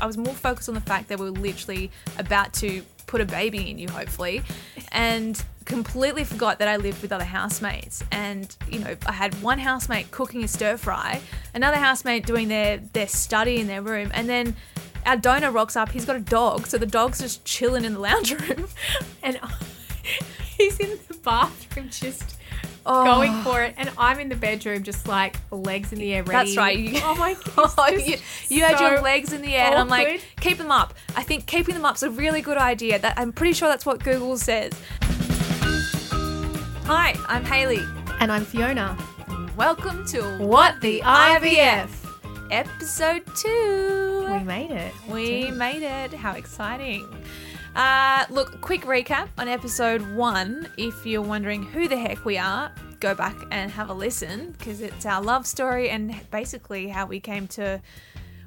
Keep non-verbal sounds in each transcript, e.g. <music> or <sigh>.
I was more focused on the fact that we were literally about to put a baby in you, hopefully, and completely forgot that I lived with other housemates. And you know, I had one housemate cooking a stir fry, another housemate doing their their study in their room, and then our donor rocks up. He's got a dog, so the dog's just chilling in the lounge <laughs> room, and <laughs> He's in the bathroom just oh, going for it, and I'm in the bedroom just like legs in the air, ready. That's right. You, Oh my god, <laughs> oh, goodness. you, you had your legs in the air, and I'm like, keep them up. I think keeping them up's a really good idea. That I'm pretty sure that's what Google says. Hi, I'm Haley. And I'm Fiona. Welcome to What the IVF? episode two. We made it. We made it. How exciting. Uh, look, quick recap on episode one. If you're wondering who the heck we are, go back and have a listen because it's our love story and basically how we came to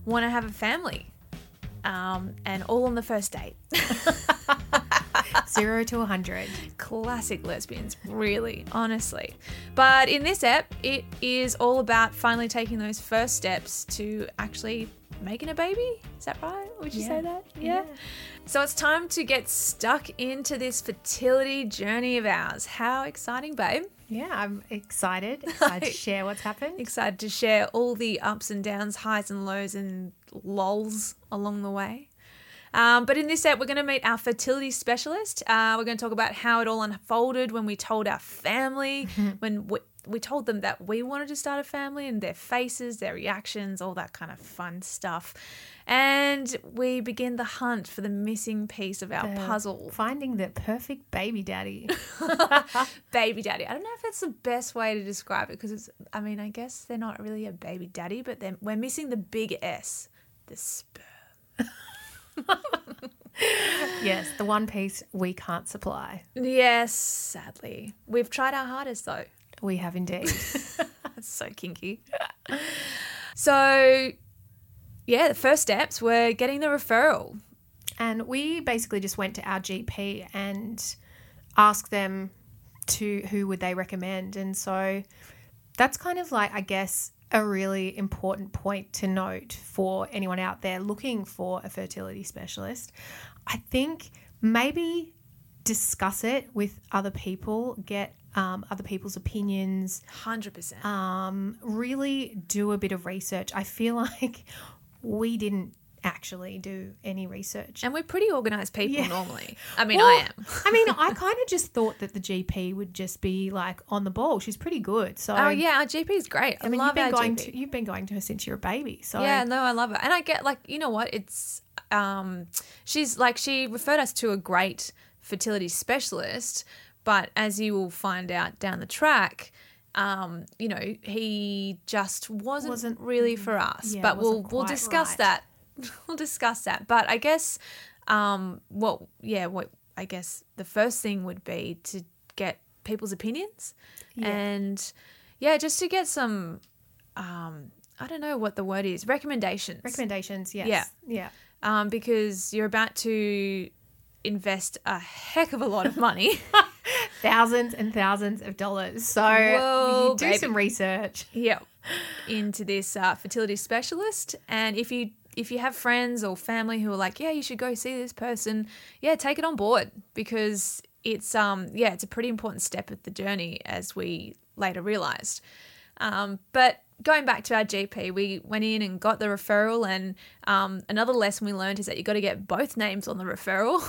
want to have a family. Um, and all on the first date. <laughs> Zero to a hundred. Classic lesbians, really, honestly. But in this ep, it is all about finally taking those first steps to actually making a baby. Is that right? Would you Yeah. say that? Yeah. So it's time to get stuck into this fertility journey of ours. How exciting, babe. Yeah, I'm excited. <laughs> Excited to share what's happened. Excited to share all the ups and downs, highs and lows, and lols along the way. Um, but in this set, we're going to meet our fertility specialist. Uh, we're going to talk about how it all unfolded when we told our family, <laughs> when we, we told them that we wanted to start a family, and their faces, their reactions, all that kind of fun stuff. And we begin the hunt for the missing piece of our The puzzle. Finding the perfect baby daddy. <laughs> <laughs> baby daddy. I don't know if that's the best way to describe it because it's, I mean, I guess they're not really a baby daddy, but then we're missing the big S, the sperm. <laughs> yes, the one piece we can't supply. Yes, sadly. We've tried our hardest though. We have indeed. <laughs> That's so kinky. so, yeah, the first steps were getting the referral. And we basically just went to our GP and asked them to who would they recommend. And so that's kind of like, I guess, a really important point to note for anyone out there looking for a fertility specialist. I think maybe discuss it with other people, get um, other people's opinions, 100%. um, really do a bit of research. I feel <laughs> like we didn't actually do any research. and we're pretty organized people Yeah. normally. I mean, Well, I am. I mean, I <laughs> kind of just thought that the GP would just be like on the ball. She's pretty good. So Oh, yeah, our GP is great. I, I mean, love you've been our going GP. to you've been going to her since you're a baby. So Yeah, no, I love her. And I get like, you know what? It's um she's like she referred us to a great fertility specialist, but as you will find out down the track, um, you know, he just wasn't, Wasn't- really for us. yeah, but we'll we'll discuss right. that. <laughs> we'll discuss that. But I guess um what yeah, what I guess the first thing would be to get people's opinions Yeah. and yeah, just to get some um I don't know what the word is, recommendations. recommendations. Yes. Yeah. Yeah. um, because you're about to invest a heck of a lot of money. <laughs> Thousands and thousands of dollars. So Whoa, do baby. some research. yeah, into this uh, fertility specialist, and if you if you have friends or family who are like, yeah, you should go see this person, yeah, take it on board because it's um yeah, it's a pretty important step of the journey as we later realized. Um, but going back to our GP, we went in and got the referral, and um, another lesson we learned is that you got to get both names on the referral.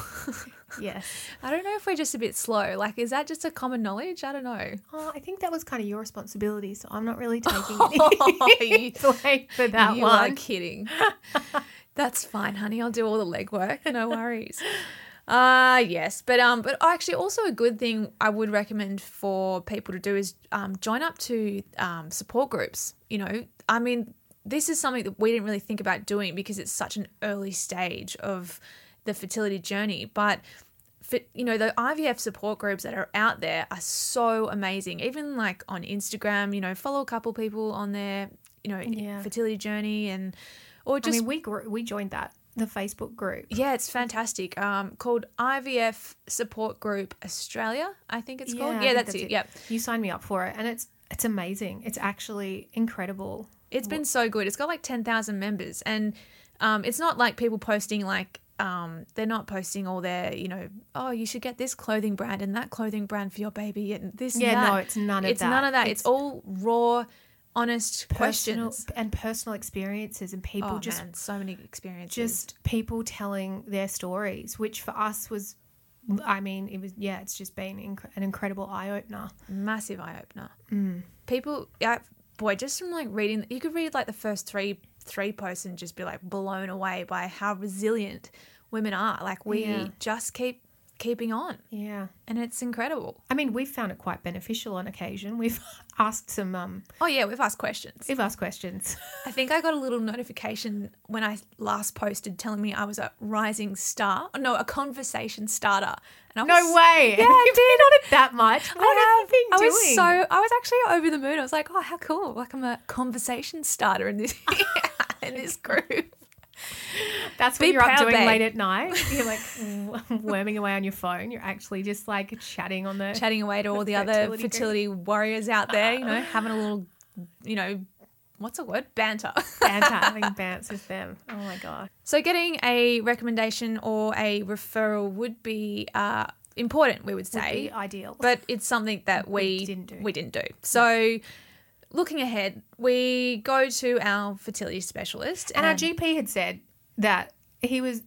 <laughs> Yes. I don't know if we're just a bit slow. Like, is that just a common knowledge? I don't know. Oh, I think that was kind of your responsibility, so I'm not really <laughs> taking Oh, any <laughs> you- blame for that you are one. kidding. That's fine, honey. I'll do all the legwork. No worries. Uh yes, but um, but actually, also a good thing I would recommend for people to do is um, join up to um, support groups. You know, I mean, this is something that we didn't really think about doing because it's such an early stage of the fertility journey, but for, you know the IVF support groups that are out there are so amazing. Even like on Instagram, you know, follow a couple people on their you know Yeah. fertility journey and or I just mean, we we joined that the Facebook group. yeah, it's fantastic. Um, called IVF Support Group Australia, I think it's called. I Yeah, think that's, it. Yep. You signed me up for it, and it's it's amazing. It's actually incredible. It's been so good. It's got like 10,000 members. And um, it's not like people posting like um, they're not posting all their, you know, oh, you should get this clothing brand and that clothing brand for your baby and this. Yeah, and that. no, it's none of it's that. It's none of that. It's, It's all raw, honest personal questions. and personal experiences and people Oh just man, so many experiences. just people telling their stories, which for us was, I mean, it was yeah, it's just been inc- an incredible eye opener. massive eye opener. Mm. People, yeah, boy, just from like reading, you could read like the first three three posts and just be like blown away by how resilient women are. Like we Yeah. just keep keeping on, Yeah, and it's incredible. I mean, we've found it quite beneficial on occasion. We've <laughs> asked some, um, Oh yeah, we've asked questions. we've asked questions. <laughs> I think I got a little notification when I last posted telling me I was a rising star. Oh, no, a conversation starter. And I was, No way. <laughs> Yeah, I been on it that much. What I have you been I doing? was so I was actually over the moon. I was like, oh, how cool! Like I'm a conversation starter in this in this group. <laughs> That's what Be you're up doing babe. late at night. You're like <laughs> worming away on your phone. You're actually just like chatting on the. Chatting away to all the other Fertility fertility warriors out there, you know, <laughs> having a little, you know, what's a word? Banter. banter, having bants with them. Oh my god. So getting a recommendation or a referral would be uh, important, we would Would say. be ideal. but it's something that we, We didn't do. We didn't do. So, looking ahead, we go to our fertility specialist, and our um, GP had said that he was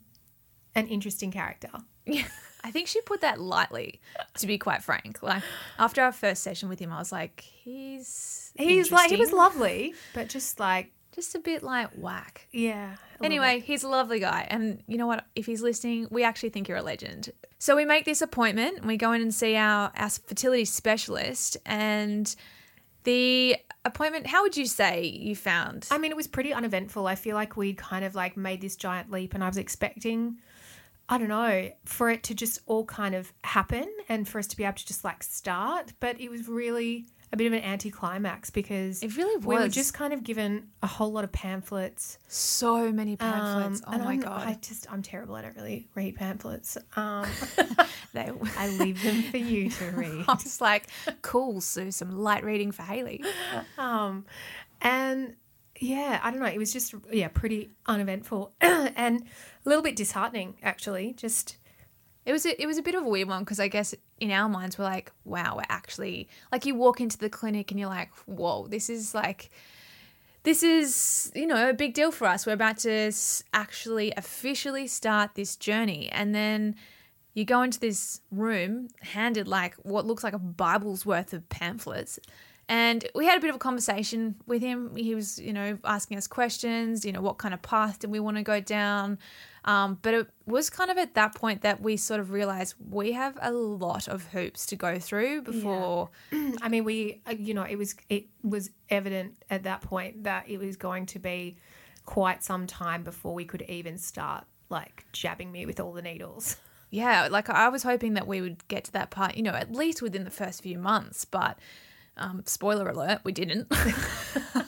an interesting character. Yeah, <laughs> I think she put that lightly, to be quite frank. Like after our first session with him, I was like, he's He's like he was lovely, but just like just a bit like whack. yeah. Anyway, he's a lovely guy. And you know what? If he's listening, we actually think you're a legend. So we make this appointment and we go in and see our, our fertility specialist. And the appointment, how would you say you found? I mean, it was pretty uneventful. I feel like we'd kind of like made this giant leap, and I was expecting, I don't know, for it to just all kind of happen and for us to be able to just like start. But it was really a bit of an anticlimax because It really we were was. just kind of given a whole lot of pamphlets. so many pamphlets. Um, oh my I'm- God. I just I'm terrible. I don't really read pamphlets. Um, <laughs> they, <laughs> I leave them for you to <laughs> read. I was like, cool, Sue, some light reading for Haley. Um, and yeah, I don't know. It was just yeah, pretty uneventful <clears throat> and a little bit disheartening actually. Just It was a, it was a bit of a weird one because I guess in our minds we're like, wow, we're actually like you walk into the clinic and you're like, whoa, this is like, this is you know a big deal for us. We're about to actually officially start this journey, and then you go into this room handed like what looks like a Bible's worth of pamphlets. And we had a bit of a conversation with him. He was, you know, asking us questions, you know, what kind of path did we want to go down? Um, but it was kind of at that point that we sort of realized we have a lot of hoops to go through before. <clears throat> I mean, we uh, you know it was it was evident at that point that it was going to be quite some time before we could even start like jabbing me with all the needles. <laughs> Yeah, like I was hoping that we would get to that part, you know, at least within the first few months. But um, spoiler alert, we didn't. <laughs>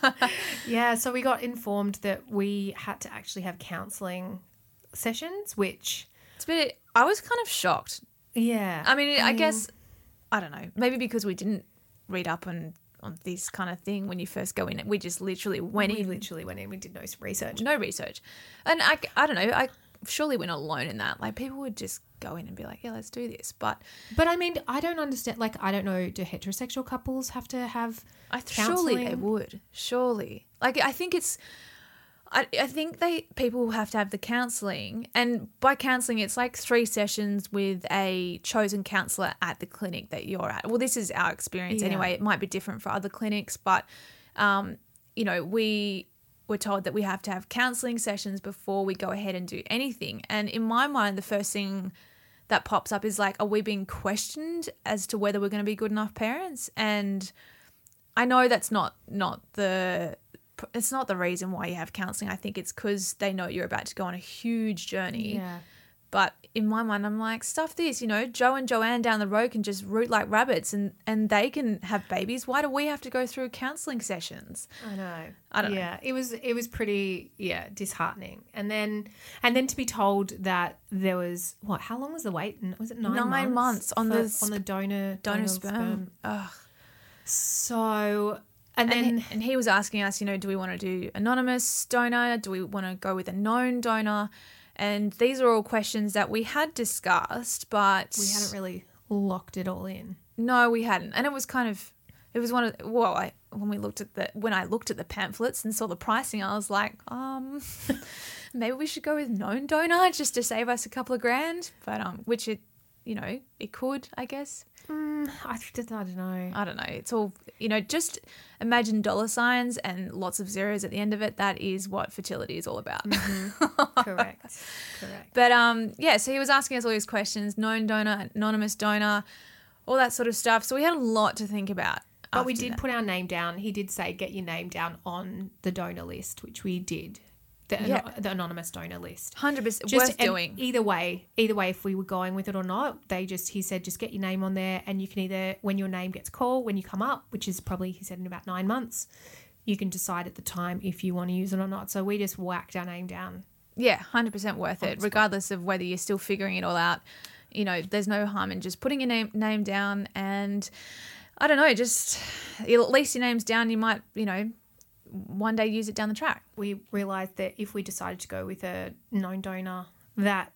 <laughs> Yeah, so we got informed that we had to actually have counselling sessions, which it's a bit. I was kind of shocked yeah, I mean, I guess I don't know. Maybe because we didn't read up on on this kind of thing when you first go in. We just literally went we in, literally went in. We did no research. no research, and I I don't know. I surely we're not alone in that. Like people would just go in and be like, yeah, let's do this. But But I mean, I don't understand. Like, I don't know. Do heterosexual couples have to have? I surely they would. Surely, like I think it's. I, I think they people have to have the counselling, and by counselling, it's like three sessions with a chosen counsellor at the clinic that you're at. Well, this is our experience Yeah. anyway. It might be different for other clinics, but um, you know, we were told that we have to have counselling sessions before we go ahead and do anything. And in my mind, the first thing that pops up is like, are we being questioned as to whether we're going to be good enough parents? And I know that's not not the it's not the reason why you have counseling. I think it's because they know you're about to go on a huge journey. Yeah. But in my mind, I'm like, stuff this, you know, Joe and Joanne down the road can just root like rabbits and and they can have babies. Why do we have to go through counseling sessions? I know. I don't know. yeah, it was it was pretty yeah disheartening, and then and then to be told that there was what? How long was the wait? Was it nine, Nine months on for- the sp- on the donor Donor sperm. Ugh. So And And, then he, and he was asking us, you know, do we want to do anonymous donor? Do we want to go with a known donor? And these are all questions that we had discussed, but we hadn't really locked it all in. No, we hadn't. And it was kind of it was one of well, I when we looked at the when I looked at the pamphlets and saw the pricing, I was like, um <laughs> maybe we should go with known donor just to save us a couple of grand. But um which it you know, it could, I guess. Mm, I, just, I don't know. I don't know. It's all you know, just imagine dollar signs and lots of zeros at the end of it. That is what fertility is all about. <laughs> Correct. Correct. But um, yeah, so he was asking us all these questions: known donor, anonymous donor, all that sort of stuff. So we had a lot to think about. But we did that. put our name down. He did say get your name down on the donor list, which we did. The, Yeah. the anonymous donor list. hundred percent worth doing. Either way, either way, if we were going with it or not, they just he said just get your name on there, and you can either when your name gets called when you come up, which is probably he said in about nine months, you can decide at the time if you want to use it or not. So we just whacked our name down. Yeah, hundred percent worth it, regardless of whether you're still figuring it all out. You know, there's no harm in just putting your name name down, and I don't know, just at least your name's down. You might, you know, one day use it down the track. we realized that if we decided to go with a known donor, that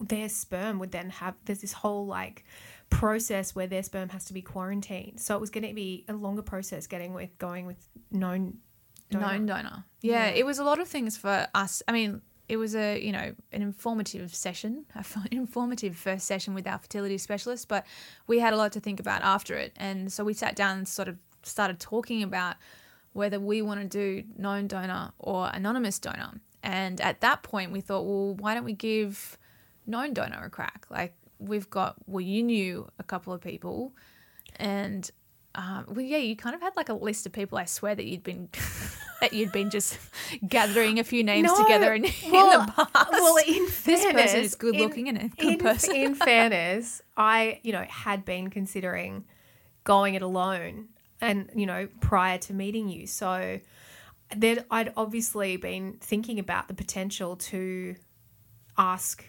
their sperm would then have there's this whole like process where their sperm has to be quarantined. So it was going to be a longer process getting with going with known donor. known donor. Yeah, Yeah. it was a lot of things for us. I mean, it was a you know an informative session, <laughs> a f- informative first session with our fertility specialist, but we had a lot to think about after it, and so we sat down and sort of started talking about whether we want to do known donor or anonymous donor. And at that point, we thought, well, why don't we give known donor a crack? Like we've got, well, you knew a couple of people, and um, well, yeah, you kind of had like a list of people. I swear that you'd been <laughs> that you'd been just gathering a few names No, together in, well, <laughs> in the past. Well, in <laughs> this fairness, person is good in- looking and a good in, person. in fairness, I, you know, had been considering going it alone and, you know, prior to meeting you. So I'd obviously been thinking about the potential to ask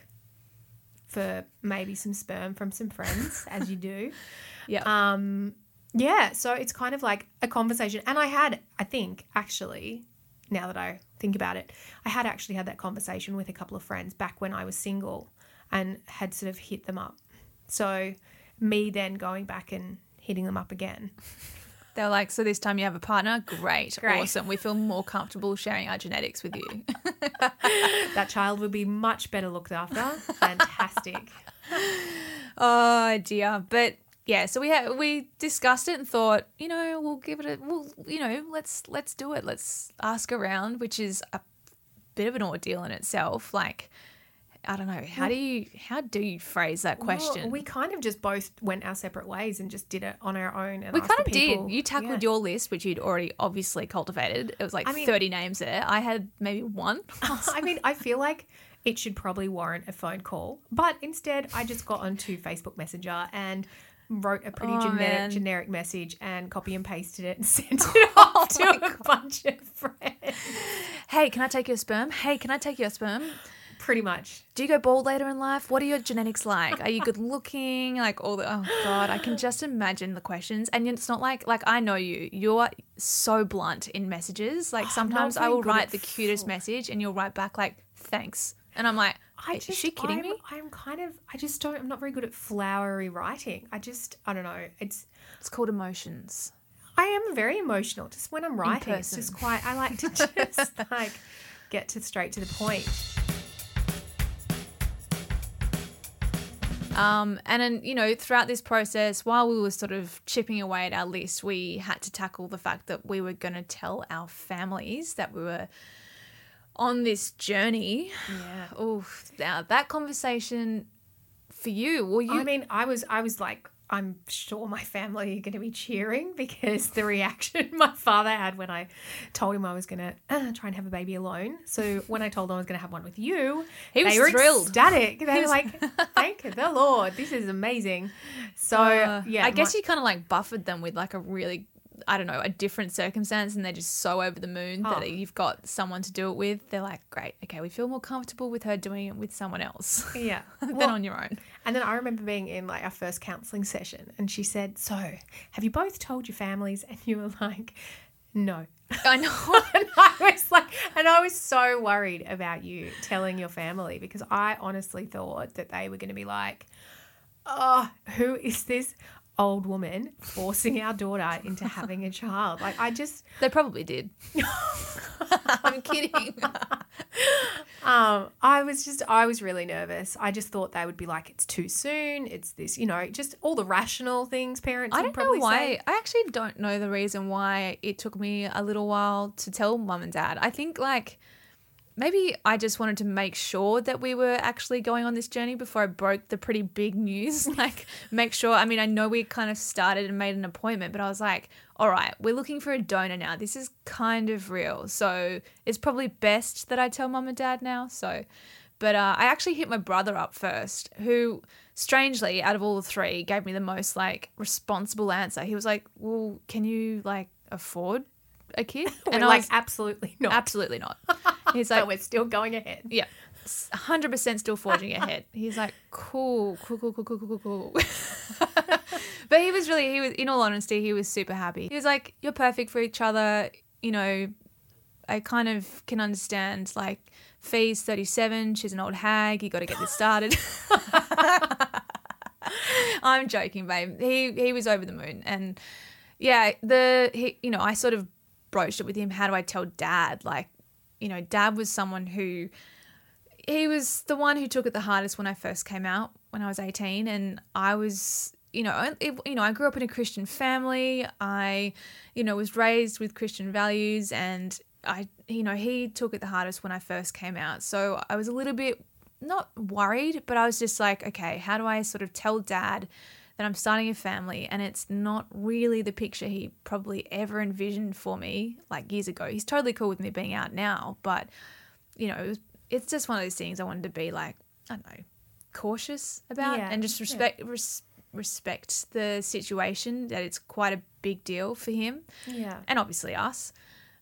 for maybe some sperm from some friends, as you do. <laughs> yeah, Um, yeah, so it's kind of like a conversation. And I had, I think, actually, now that I think about it, I had actually had that conversation with a couple of friends back when I was single and had sort of hit them up. So me then going back and hitting them up again. They were like, so this time you have a partner, great, Great. awesome. We feel more comfortable sharing our genetics with you. <laughs> That child would be much better looked after. Fantastic. <laughs> oh dear, but yeah, so we had we discussed it and thought, you know, we'll give it a, we'll, you know, let's let's do it. Let's ask around, which is a bit of an ordeal in itself. Like, I don't know, how do you how do you phrase that question? Well, we kind of just both went our separate ways and just did it on our own. And We kind of did. You tackled Yeah. your list, which you'd already obviously cultivated. It was like I mean- 30 names there. I had maybe one. <laughs> I mean, I feel like it should probably warrant a phone call, but instead, I just got onto Facebook Messenger and wrote a pretty Oh, generic, generic message and copy and pasted it and <laughs> sent oh it off to a bunch of friends. hey, can I take your sperm? Hey, can I take your sperm? Pretty much. Do you go bald later in life? What are your genetics like? Are you good <laughs> looking? Like all the oh god, I can just imagine the questions. And it's not like like I know you. You're so blunt in messages. Like oh, sometimes I will write the cutest message and you'll write back like thanks. And I'm like, I is she kidding I'm, me? I'm kind of, I just don't, I'm not very good at flowery writing. I just, I don't know. It's, It's called emotions. I am very emotional. Just when I'm writing, it's just quite. I like to <laughs> just like get to straight to the point. Um, and then, you know, throughout this process, while we were sort of chipping away at our list, we had to tackle the fact that we were going to tell our families that we were on this journey. Yeah. Oh, now that conversation for you, well, you, I mean, I was, I was like, I'm sure my family are going to be cheering because the reaction <laughs> my father had when I told him I was going to uh, try and have a baby alone. So when I told him I was going to have one with you, He was they were thrilled. ecstatic. They were like, "Thank the Lord, this is amazing." So uh, yeah, I guess my- you kind of like buffered them with like a really, I don't know, a different circumstance, and they're just so over the moon Oh. that you've got someone to do it with. They're like, great, okay, we feel more comfortable with her doing it with someone else yeah. <laughs> than Well, on your own. And then I remember being in like our first counseling session, and she said, "So, have you both told your families?" And you were like, No. I know. <laughs> and I was like, and I was so worried about you telling your family because I honestly thought that they were going to be like, oh, who is this old woman forcing our daughter into having a child? Like, I just, <laughs> they probably did. <laughs> I'm kidding. um, I was just, I was really nervous. I just thought they would be like, it's too soon. It's this, you know, just all the rational things parents I don't know probably why. say. I actually don't know the reason why it took me a little while to tell mum and dad. I think like maybe I just wanted to make sure that we were actually going on this journey before I broke the pretty big news. <laughs> like make sure. I mean, I know we kind of started and made an appointment, but I was like, all right, we're looking for a donor now. This is kind of real. So it's probably best that I tell mum and dad now. So but uh, I actually hit my brother up first, who strangely, out of all the three, gave me the most like responsible answer. He was like, "Well, can you like afford a kid?" <laughs> And I like, was, absolutely not. absolutely not. <laughs> He's so like, we're still going ahead. "Yeah, hundred percent still forging ahead." <laughs> He's like, "Cool, cool, cool, cool, cool, cool, cool, cool." but he was really, he was, in all honesty, he was super happy. He was like, "You're perfect for each other." You know, I kind of can understand like Fee's 37, she's an old hag, you got to get this started. I'm joking, babe. He he was over the moon and yeah, the he you know, I sort of broached it with him, how do I tell dad? Like, you know, dad was someone who he was the one who took it the hardest when I first came out when I was 18 and I was you know, it, you know, I grew up in a Christian family. I, you know, was raised with Christian values, and I, you know, he took it the hardest when I first came out. So I was a little bit not worried, but I was just like, okay, how do I sort of tell dad that I'm starting a family and it's not really the picture he probably ever envisioned for me like years ago. He's totally cool with me being out now, but you know, it was, it's just one of those things I wanted to be like, I don't know, cautious about Yeah, and just yeah. respect res- respect the situation that it's quite a big deal for him Yeah. and obviously us.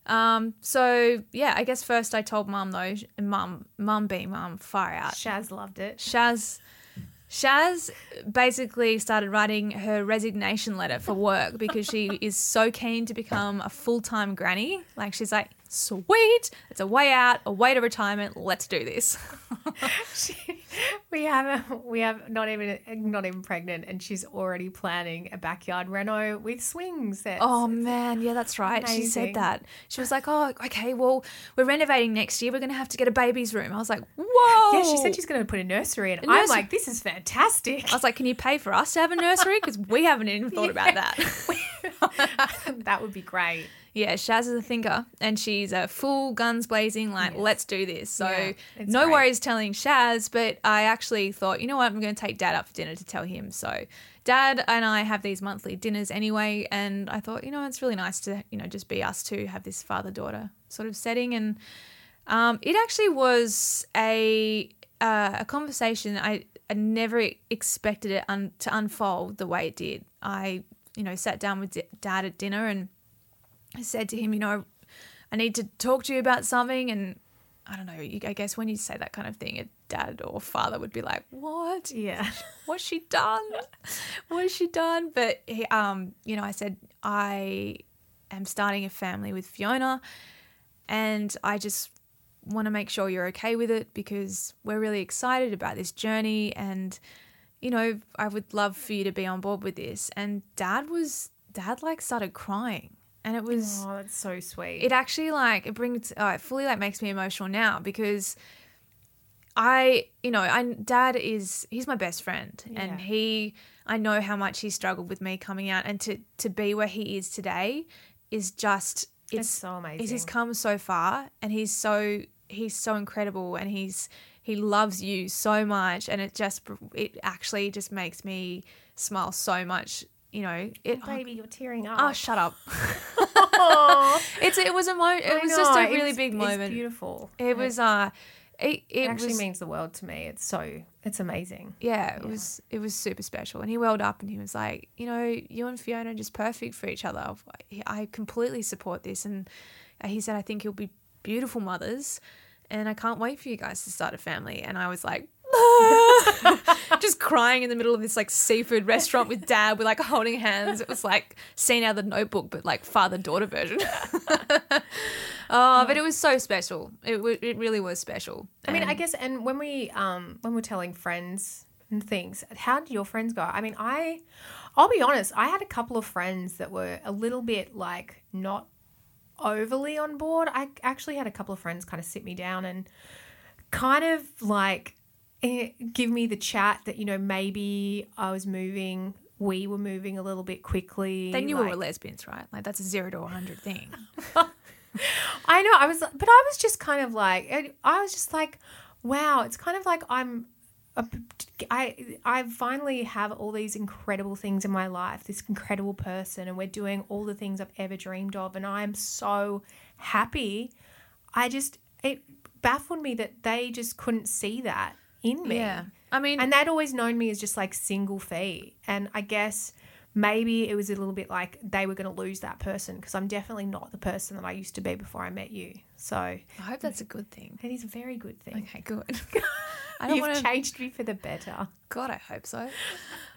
Um, so yeah, I guess first I told mum though, and mum, mum being mum, far out. Shaz loved it. Shaz, Shaz basically started writing her resignation letter for work because she is so keen to become a full time granny. Like she's like, sweet, it's a way out, a way to retirement. Let's do this. <laughs> we have a, we have not even not even pregnant, and she's already planning a backyard reno with swings. sets. Oh man, yeah, that's right. She said that. She was like, "Oh, okay, well, we're renovating next year. We're gonna have to get a baby's room." I was like, "Whoa!" yeah, she said she's going to put a nursery in. A I'm nursery- like, this is fantastic. I was like, "Can you pay for us to have a nursery? Because we haven't even thought <laughs> about that." <laughs> that would be great. Yeah, Shaz is a thinker and she's a full guns blazing, like, Yes. let's do this. So, Yeah, no great. worries telling Shaz, but I actually thought, you know what, I'm going to take dad out for dinner to tell him. So, dad and I have these monthly dinners anyway. And I thought, you know, it's really nice to, you know, just be us two, have this father daughter sort of setting. And um, it actually was a, uh, a conversation I, I never expected it un- to unfold the way it did. I, you know, sat down with d- dad at dinner and I said to him, you know, I need to talk to you about something. And I don't know, I guess when you say that kind of thing, a dad or father would be like, what? Yeah. <laughs> What's she done? <laughs> what has she done? But, he, um, you know, I said, I am starting a family with Fiona and I just want to make sure you're okay with it because we're really excited about this journey and you know i would love for you to be on board with this and dad was dad like started crying and it was Oh, that's so sweet. it actually like it brings oh, it fully like makes me emotional now because I you know I dad is he's my best friend Yeah. and he I know how much he struggled with me coming out and to to be where he is today is just it's it's so amazing. he's come so far and he's so he's so incredible and he's he loves you so much and it just it actually just makes me smile so much you know it Oh, baby, you're tearing up. oh shut up <laughs> <laughs> it's it was a mo it was just a know, really it's- big It's moment beautiful. it was uh it, it, It actually was means the world to me. It's so it's amazing. yeah, it Yeah. was it was super special. And he welled up and he was like, you know, you and Fiona are just perfect for each other. I completely support this. And he said, I think you'll be beautiful mothers, and I can't wait for you guys to start a family. And I was like, <laughs> <laughs> just crying in the middle of this like seafood restaurant with dad. We're like holding hands. It was like scene out of the notebook, but like father daughter version. <laughs> oh, but it was so special. It, w- it really was special. I mean, I guess, and when we um when we're telling friends and things, how did your friends go? I mean, I, I'll be honest, I had a couple of friends that were a little bit like not overly on board. I actually had a couple of friends kind of sit me down and kind of like Eh, give me the chat that you know maybe I was moving. We were moving a little bit quickly. they knew we like- were lesbians, right? Like that's a zero to a hundred thing. <laughs> I know. I was, but I was just kind of like, I was just like, wow. It's kind of like I'm, a, I, I finally have all these incredible things in my life. This incredible person, and we're doing all the things I've ever dreamed of, and I'm so happy. I just it baffled me that they just couldn't see that in me. Yeah, I mean, And they'd always known me as just like single fee. And I guess maybe it was a little bit like they were going to lose that person because I'm definitely not the person that I used to be before I met you. So I hope that's a good thing. it is a very good thing. Okay, good. <laughs> I don't You've want to. changed me for the better. God, I hope so.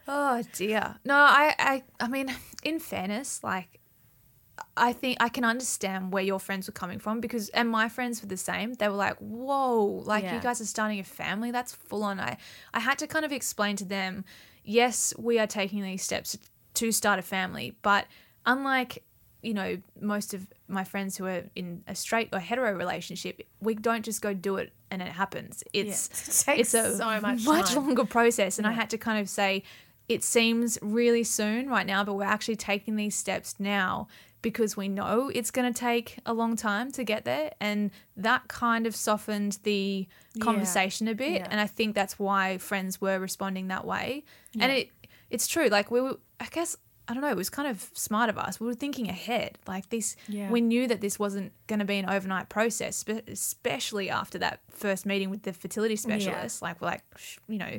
Oh dear. No, I, I, I mean, in fairness, like, I think I can understand where your friends were coming from because, and my friends were the same. They were like, "Whoa, like Yeah. you guys are starting a family. That's full on." I, I had to kind of explain to them, yes, we are taking these steps to start a family, but unlike you know most of my friends who are in a straight or hetero relationship, we don't just go do it and it happens. It's Yeah. <laughs> It it's a so much time. longer process and i had to kind of say it seems really soon right now but we're actually taking these steps now because we know it's going to take a long time to get there and that kind of softened the Yeah. conversation a bit Yeah. and i think that's why friends were responding that way and it it's true like we were i guess I don't know, it was kind of smart of us. We were thinking ahead. Like this, Yeah. we knew that this wasn't going to be an overnight process, but especially after that first meeting with the fertility specialist. Like, we're like, you know,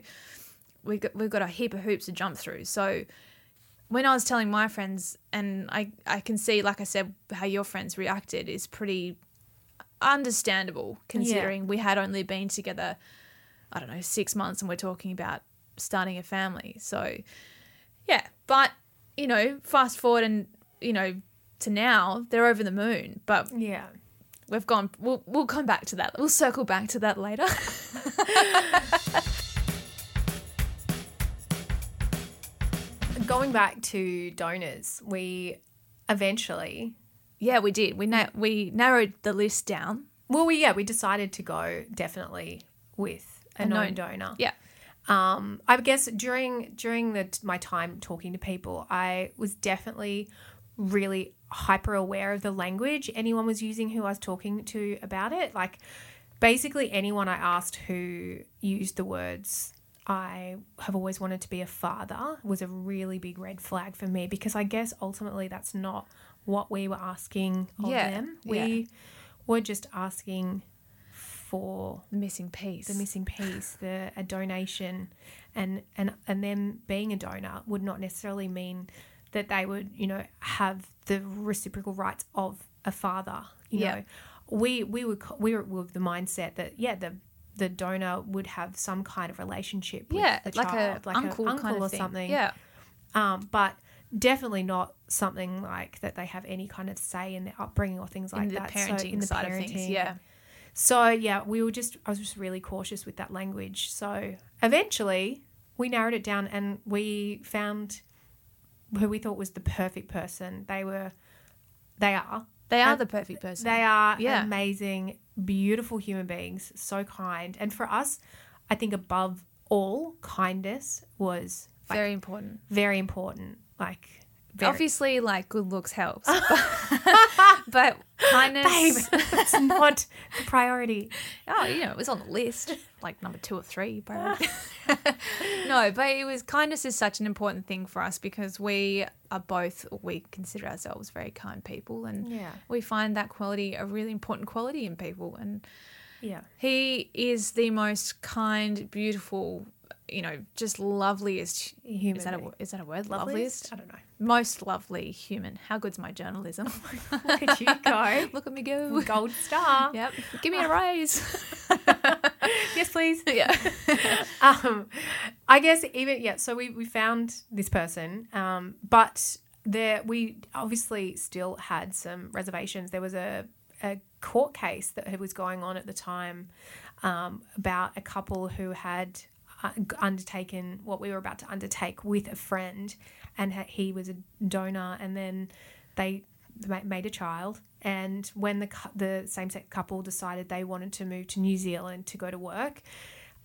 we got, we've got a heap of hoops to jump through. So when I was telling my friends, and I, I can see, like I said, how your friends reacted is pretty understandable considering we had only been together, I don't know, six months and we're talking about starting a family. So, yeah. But, you know, fast forward and, you know, to now, they're over the moon. But Yeah. we've gone, we'll, we'll come back to that. We'll circle back to that later. <laughs> Going back to donors, we eventually, yeah, we did. We, na- we narrowed the list down. well, we yeah, we decided to go definitely with a, A known known- donor. Yeah. Um, I guess during during the my time talking to people, I was definitely really hyper aware of the language anyone was using who I was talking to about it. Like basically anyone I asked who used the words I have always wanted to be a father was a really big red flag for me because I guess ultimately that's not what we were asking of Yeah, them. yeah. We were just asking for The missing piece. the missing piece, the a donation, and and and them being a donor would not necessarily mean that they would you know have the reciprocal rights of a father. You Yeah. know, we we were we were with the mindset that yeah the the donor would have some kind of relationship with yeah, the like child, a uncle, kind of or thing. something Yeah. um, but definitely not something like that they have any kind of say in their upbringing or things like in the that. So, parenting in the side of things. Yeah. So yeah, we were just I was just really cautious with that language. So eventually we narrowed it down and we found who we thought was the perfect person. They were they are. They are And the perfect person. They are Yeah. amazing, beautiful human beings, so kind. And for us, I think above all, kindness was like, Very important. very important. Like very, Obviously, like good looks helps, <laughs> but, <laughs> but kindness. babe, that's <laughs> not the priority. Oh, you know, it was on the list, like number two or three. Probably. no, but it was kindness is such an important thing for us because we are both we consider ourselves very kind people, and Yeah. we find that quality a really important quality in people. And Yeah. he is the most kind, beautiful, you know, just loveliest. Human Is that a is that a word? Loveliest? Loveliest. I don't know. <laughs> Most lovely human. How good's my journalism? Look at you <laughs> go. Look at me go. <laughs> Gold star. Yep. Give me a raise. Yes, please. yeah. um, I guess even yeah. So we we found this person, um, but there we obviously still had some reservations. There was a a court case that was going on at the time um, about a couple who had undertaken what we were about to undertake with a friend, and he was a donor, and then they made a child. And when the the same sex couple decided they wanted to move to New Zealand to go to work,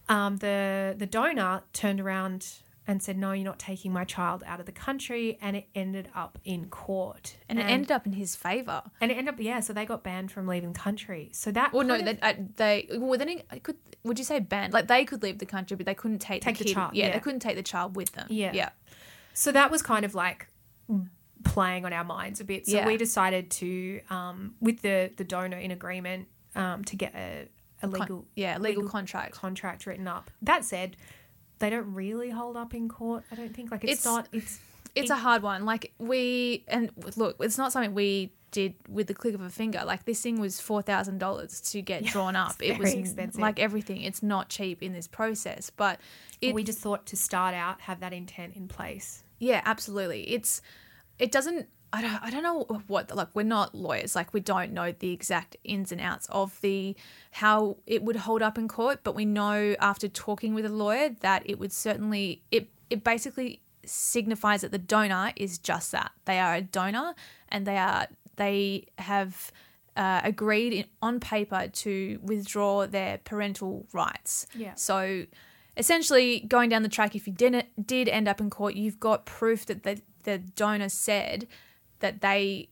um, the the donor turned around and said, "No, you're not taking my child out of the country," and it ended up in court. And it ended up in his favor. and it ended up yeah. So they got banned from leaving the country. So that Well, no, of- they, uh, they well then it, could. Would you say banned? Like they could leave the country, but they couldn't take, Take the the child, Yeah, yeah. they couldn't take the child with them. Yeah. yeah. So that was kind of like playing on our minds a bit. So Yeah. we decided to, um, with the the donor in agreement, um, to get a, a Con- legal yeah, legal, contract. contract written up. That said, they don't really hold up in court. I don't think like it's, It's- not. It's It's a hard one. Like we and look, it's not something we did with the click of a finger. Like this thing was four thousand dollars to get drawn up. It was expensive. like everything. It's not cheap in this process, but it, we just thought to start out have that intent in place. Yeah, absolutely. It's it doesn't I don't I don't know what like we're not lawyers. Like we don't know the exact ins and outs of the how it would hold up in court, but we know after talking with a lawyer that it would certainly it it basically signifies that the donor is just that. They are a donor and they are they have uh, agreed in, on paper to withdraw their parental rights. Yeah. So essentially going down the track if you didn't did end up in court you've got proof that the, the donor said that they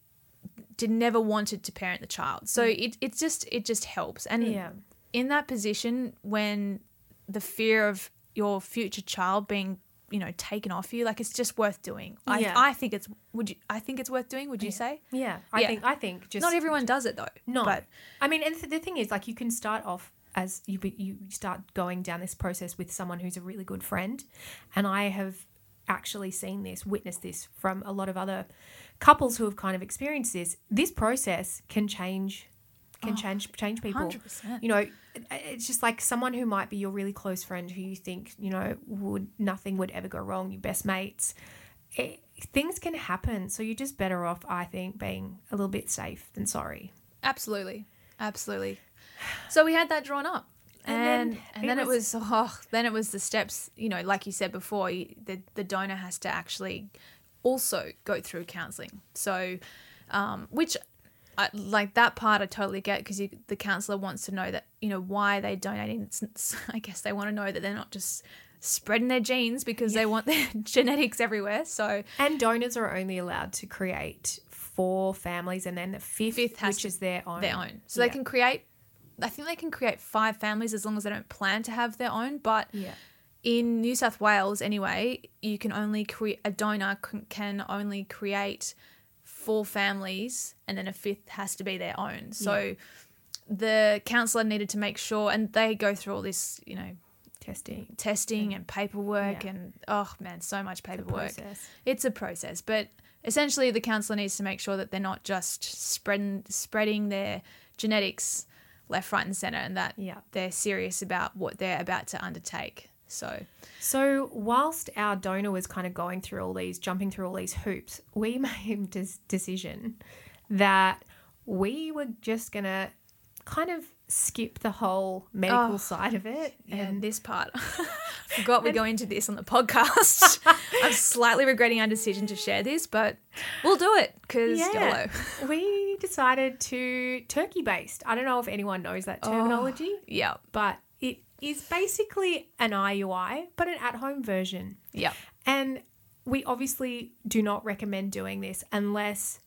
did never wanted to parent the child. So mm. it, it just it just helps. And Yeah. in that position when the fear of your future child being you know taken off you like it's just worth doing. Yeah. I, I think it's would you i think it's worth doing would you say? Yeah, I Yeah. think I think just not everyone does it though No, but I mean, and th- the thing is, like, you can start off as you be- you start going down this process with someone who's a really good friend, and I have actually seen this, witnessed this from a lot of other couples who have kind of experienced this. This process can change, can oh, change change people. 100%. You know, it's just like someone who might be your really close friend who you think you know would nothing would ever go wrong, your best mates. It, things can happen, so you're just better off, I think, being a little bit safe than sorry. Absolutely, absolutely. So we had that drawn up, And and then and it then it was- was oh, then it was the steps. You know, like you said before, you- the the donor has to actually also go through counselling. So, um, which. I, like that part, I totally get because the counselor wants to know that you know why they're donating. It's, it's- <laughs> I guess they want to know that they're not just spreading their genes because they want their <laughs> genetics everywhere. So And donors are only allowed to create four families, and then the fifth, Fifth has which to- is their own. their own. So Yeah. they can create. I think they can create five families as long as they don't plan to have their own. But Yeah. In New South Wales, anyway, you can only create a donor can, only create four families, and then a fifth has to be their own. So the counsellor needed to make sure, and they go through all this, you know, Testing. testing and paperwork, Yeah. and oh man, so much paperwork It's a process. it's a process but essentially the counselor needs to make sure that they're not just spreading spreading their genetics left right and center and that Yeah. they're serious about what they're about to undertake so So, whilst our donor was kind of going through all these, jumping through all these hoops, we <laughs> made a decision that we were just going to kind of skip the whole medical Oh, side of it. and And this part <laughs> forgot we go into this on the podcast <laughs> i'm slightly regretting our decision to share this but we'll do it because yeah, YOLO. we decided to turkey baste. I don't know if anyone knows that oh, terminology. yeah but it is basically an IUI, but an at home version. yeah And we obviously do not recommend doing this unless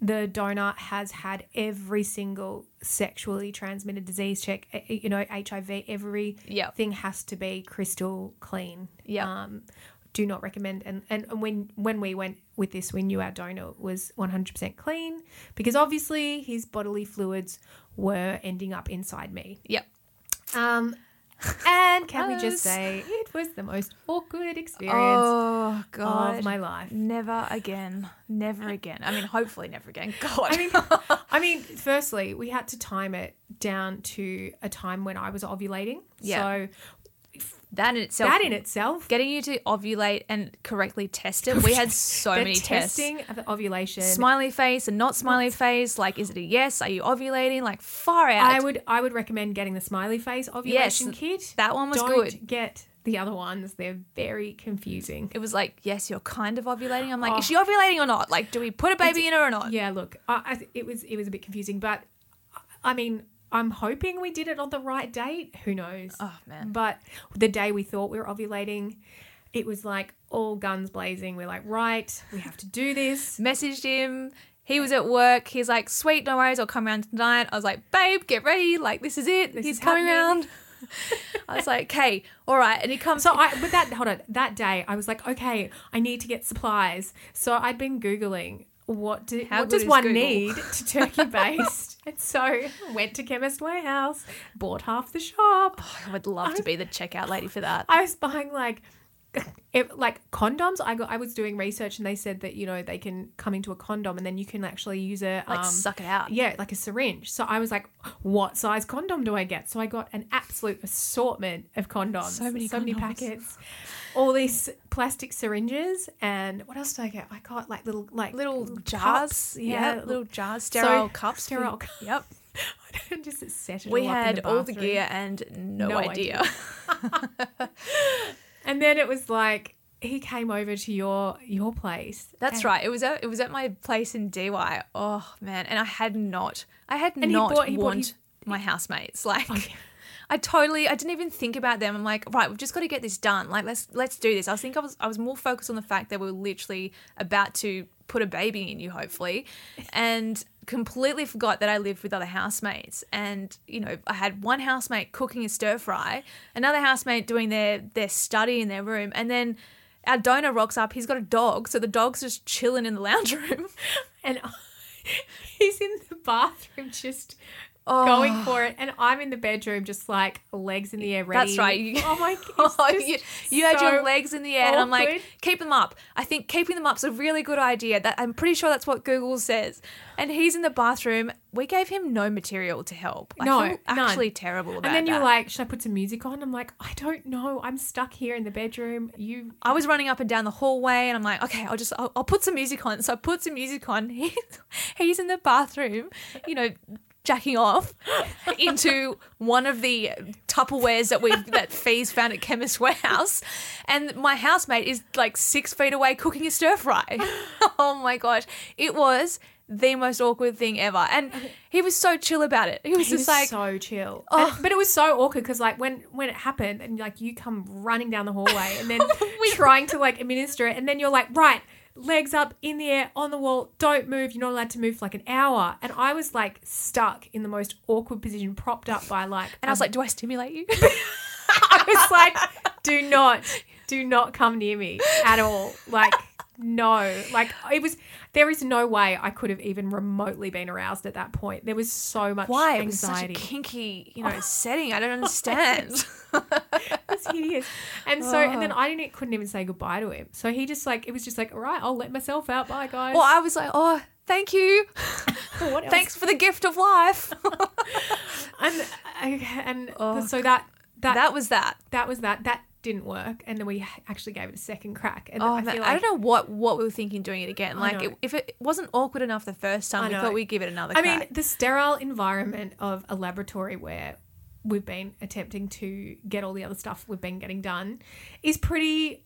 the donor has had every single sexually transmitted disease check, eh, eh, you know, HIV, everything Yep. has to be crystal clean. Yep. Um, do not recommend and, and and when when we went with this we knew our donor was 100% clean because obviously his bodily fluids were ending up inside me yep um, and can we just say it was the most awkward experience Oh god. of my life. Never again. Never again. I mean, hopefully never again. <laughs> God. I mean, I mean, firstly, we had to time it down to a time when I was ovulating. Yeah. So that in itself. that in itself, getting you to ovulate and correctly test it. <laughs> We had so many tests. testing of the ovulation. Smiley face and not smiley face. Like, is it a yes? Are you ovulating? Like, far out. I would I would recommend getting the smiley face ovulation kit. that one was Don't good. Get the other ones; they're very confusing. It was like, yes, you're kind of ovulating. I'm like, Oh. is she ovulating or not? Like, do we put a baby in her or not? Yeah, look, I, I, it was it was a bit confusing, but I mean, I'm hoping we did it on the right date. Who knows? Oh man. But the day we thought we were ovulating, it was like all guns blazing. We're like, right, we have to do this. <laughs> Messaged him. He was at work. He's like, sweet, no worries. I'll come around tonight. I was like, babe, get ready. Like, this is it. This He's is coming happening. around. <laughs> I was like, okay, all right. And he comes. So I, but that hold on, that day I was like, okay, I need to get supplies. So I'd been googling what do, How what does one Google? need to turkey baste, <laughs> and so went to Chemist Warehouse, bought half the shop. I would love to be the checkout lady for that. I was buying like. <laughs> It, like condoms, I got. I was doing research, and they said that you know they can come into a condom, and then you can actually use a Like, um, suck it out. yeah, like a syringe. So I was like, what size condom do I get? So I got an absolute assortment of condoms. So many so many packets. All these plastic syringes and what else did I get? I got like little like Little cups. jars. Yeah, Yeah, little jars. Sterile cups. sterile cup- Yep. <laughs> just set it We all had all the gear and no, No idea. <laughs> And then it was like he came over to your your place. That's right. It was at it was at my place in DY. Oh man, and I had not, I had he not bought- he bought warned his- my housemates. Like. I totally, I didn't even think about them. I'm like, right, we've just got to get this done. Like, let's let's do this. I think I was I was more focused on the fact that we were literally about to put a baby in you, hopefully, and completely forgot that I lived with other housemates. And you know, I had one housemate cooking a stir fry, another housemate doing their their study in their room, and then. Our donor rocks up. He's got a dog, so the dog's just chilling in the lounge <laughs> room. and <laughs> he's in the bathroom just Oh. going for it, and I'm in the bedroom just like legs in the air, ready. That's right. You, oh my <laughs> Oh, god! you, you had your legs in the air, and I'm like, awkward. keep them up. I think keeping them up's a really good idea. That I'm pretty sure that's what Google says. And he's in the bathroom. We gave him no material to help. I No, none. actually terrible And then you're that. like, should I put some music on? I'm like, I don't know. I'm stuck here in the bedroom. You I was running up and down the hallway, and I'm like, okay, I'll just, I'll, I'll put some music on. So I put some music on. <laughs> He's, he's in the bathroom, you know, jacking off <laughs> into one of the Tupperwares that we that Fee's found at Chemist Warehouse, and my housemate is like six feet away cooking a stir fry. <laughs> oh my gosh, it was the most awkward thing ever, and he was so chill about it. He was He just was like, so chill. Oh. And- but it was so awkward because like when when it happened and like you come running down the hallway and then <laughs> trying to like administer it and then you're like right legs up in the air on the wall don't move you're not allowed to move for like an hour. And I was like stuck in the most awkward position propped up by like and I was like, do I stimulate you? <laughs> I was like do not do not come near me at all. Like no. Like it was there is no way I could have even remotely been aroused at that point there was so much Why? It was such a anxiety kinky, you know, <laughs> setting. I don't <laughs> understand. <laughs> It's hideous. And so, and then ah. I didn't couldn't even say goodbye to him. So he just like it was just like, all right, I'll let myself out. Bye, guys. Well, I was like, oh, thank you. Thanks for the gift of life. And and Oh, so that that, that was that that. was that. That didn't work. And then we actually gave it a second crack. And Oh, I man, feel I don't know what what we were thinking doing it again. Like, it, if it wasn't awkward enough the first time, I we thought we'd give it another. I crack. mean, the sterile environment of a laboratory where we've been attempting to get all the other stuff we've been getting done is pretty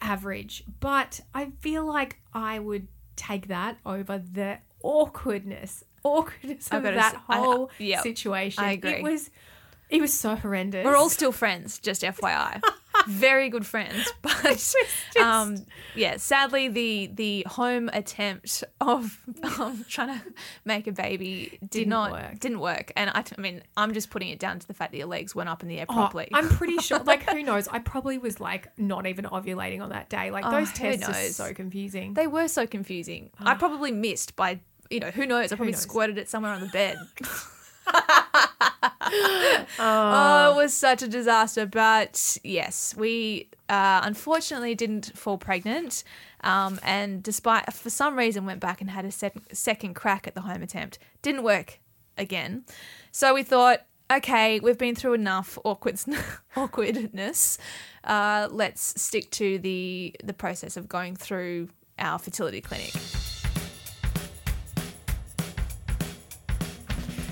average. But I feel like I would take that over the awkwardness, <laughs> awkwardness of that s- I- whole yep, situation. I agree. It was, it was so horrendous. we're all still friends, just <laughs> FYI. Very good friends, <laughs> but um, yeah. Sadly, the the home attempt of um, trying to make a baby did Didn't not work. didn't work. And I, I mean, I'm just putting it down to the fact that your legs went up in the air Oh, properly. I'm pretty sure. Like, who <laughs> knows? I probably was like not even ovulating on that day. Like Oh, those tests are knows? so confusing. They were so confusing. I probably missed by, you know, who knows? I probably knows? squirted it somewhere on the bed. <laughs> <laughs> Oh, it was such a disaster. But yes, we uh, unfortunately didn't fall pregnant. Um, and despite, for some reason, went back and had a sec- second crack at the home attempt. Didn't work again. So we thought, okay, we've been through enough awkward <laughs> awkwardness. Uh, let's stick to the the process of going through our fertility clinic.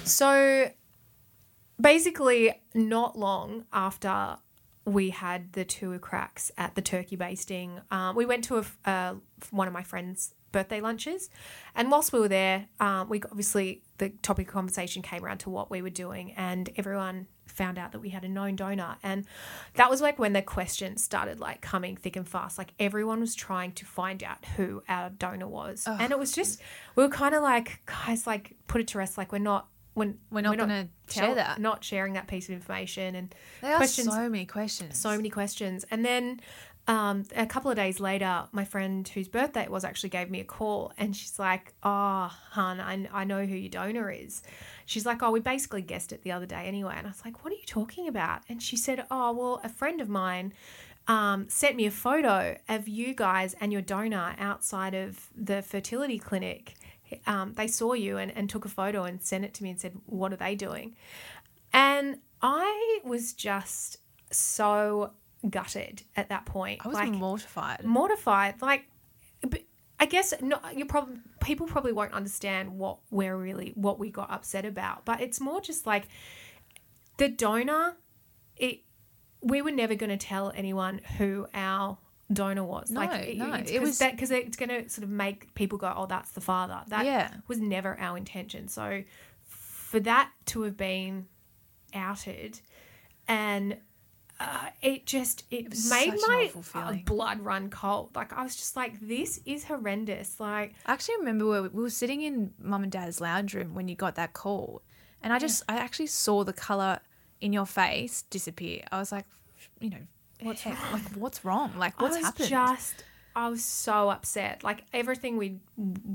So basically, not long after we had the two cracks at the turkey basting, um, we went to a, uh, one of my friends' birthday lunches. And whilst we were there, um, we obviously, the topic of conversation came around to what we were doing, and everyone found out that we had a known donor. And that was like when the questions started like coming thick and fast. Like everyone was trying to find out who our donor was. And it was just we were kind of like guys like put it to rest. Like we're not when We're not gonna share that. not sharing that piece of information and There are questions so many questions. so many questions. And then um, a couple of days later, my friend whose birthday it was actually gave me a call and she's like, Oh, hun, I, I know who your donor is. She's like, Oh, we basically guessed it the other day anyway. And I was like, What are you talking about? And she said, Oh, well, a friend of mine um, sent me a photo of you guys and your donor outside of the fertility clinic. Um, they saw you and, and took a photo and sent it to me and said, What are they doing? And I was just so gutted at that point. I was like mortified. mortified. Like, I guess no, you probably people probably won't understand what we're really what we got upset about. But it's more just like the donor. It we were never going to tell anyone who our donor was. No, like, no, it 'cause was- that because it's going to sort of make people go, "Oh, that's the father." That Yeah. was never our intention. So for that to have been outed and uh, it just it, was made my uh, blood run cold like i was just like this is horrendous like I actually remember we we were sitting in mum and dad's lounge room when you got that call, and I just I actually saw the color in your face disappear. I was like, you know, what's wrong? like what's wrong? Like what's I was happened? just I was so upset. Like everything we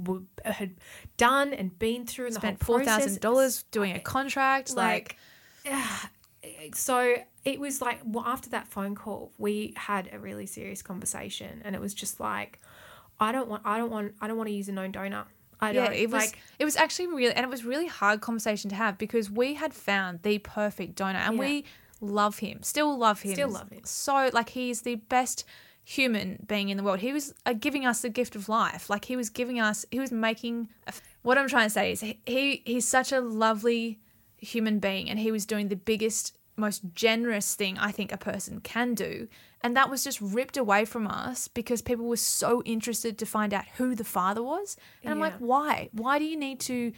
w- had done and been through, and Spent the four whole thousand dollars doing a contract. Like, like so it was like well, after that phone call we had a really serious conversation and it was just like i don't want i don't want i don't want to use a known donor i yeah, don't it was like it was actually really and it was really hard conversation to have because we had found the perfect donor and Yeah. we love him, still love him, Still love him. So like he's the best human being in the world. He was uh, giving us the gift of life. Like he was giving us, he was making. A, what I'm trying to say is he, he he's such a lovely human being, and he was doing the biggest, most generous thing I think a person can do. And that was just ripped away from us because people were so interested to find out who the father was. And I'm like, why? Why do you need to?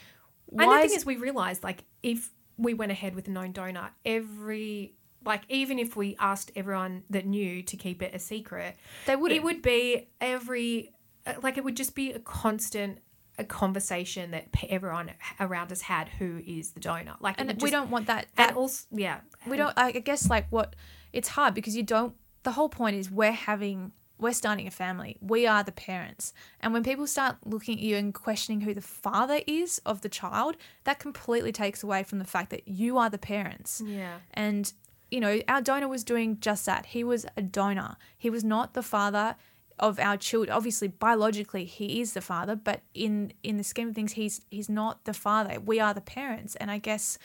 Why and the is- thing is we realized like if we went ahead with a known donor every like even if we asked everyone that knew to keep it a secret They wouldn't. it would be every uh, like it would just be a constant a conversation that everyone around us had who is the donor like and would we don't want that. and that also yeah we don't i guess like what it's hard because you don't the whole point is we're having we're starting a family. We are the parents. And when people start looking at you and questioning who the father is of the child that completely takes away from the fact that you are the parents. Yeah. And you know our donor was doing just that. He was a donor. He was not the father of our children. Obviously biologically he is the father but in in the scheme of things he's he's not the father. We are the parents. And i guess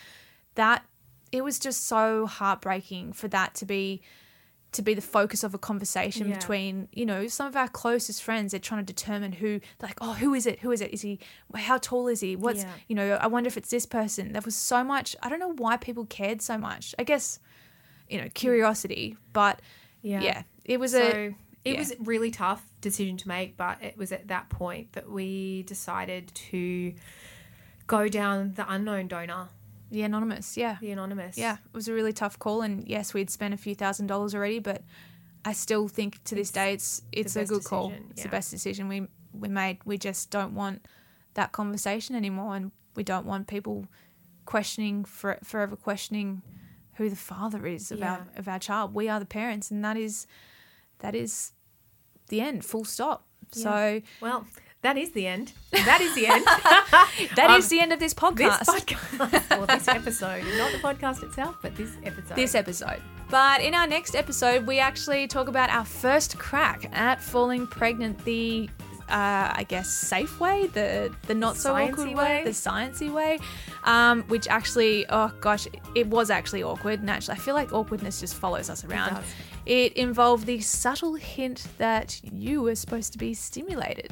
that it was just so heartbreaking for that to be to be the focus of a conversation Yeah. between you know some of our closest friends they're trying to determine who like oh who is it? Who is it? Is he how tall is he? What's Yeah. you know i wonder if it's this person. There was so much i don't know why people cared so much. I guess you know curiosity but yeah. yeah, it was so a it yeah. was a really tough decision to make but it was at that point that we decided to go down the unknown donor the anonymous yeah. The anonymous. Yeah it was a really tough call and yes we'd spent a few thousand dollars already but i still think to this day it's it's a good call. it's yeah. the best decision we we made. We just don't want that conversation anymore and we don't want people questioning for, forever questioning who the father is of our of our child. We are the parents and that is that is the end full stop. So well that is the end. That is the end. <laughs> That is Um, the end of this this podcast. podcast, or this episode, not the podcast itself, but this episode. this episode. But in our next episode, we actually talk about our first crack at falling pregnant the uh, I guess safe way, the the not so Sciencey awkward way, way. the sciencey way, um, which actually, oh gosh, it was actually awkward. And actually, I feel like awkwardness just follows us around. does. It involved the subtle hint that you were supposed to be stimulated.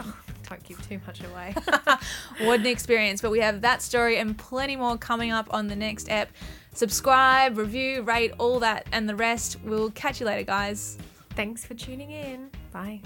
Don't give too much away. <laughs> <laughs> what an experience. But we have that story and plenty more coming up on the next app. Subscribe, review, rate, all that, and the rest. We'll catch you later, guys. Thanks for tuning in. Bye.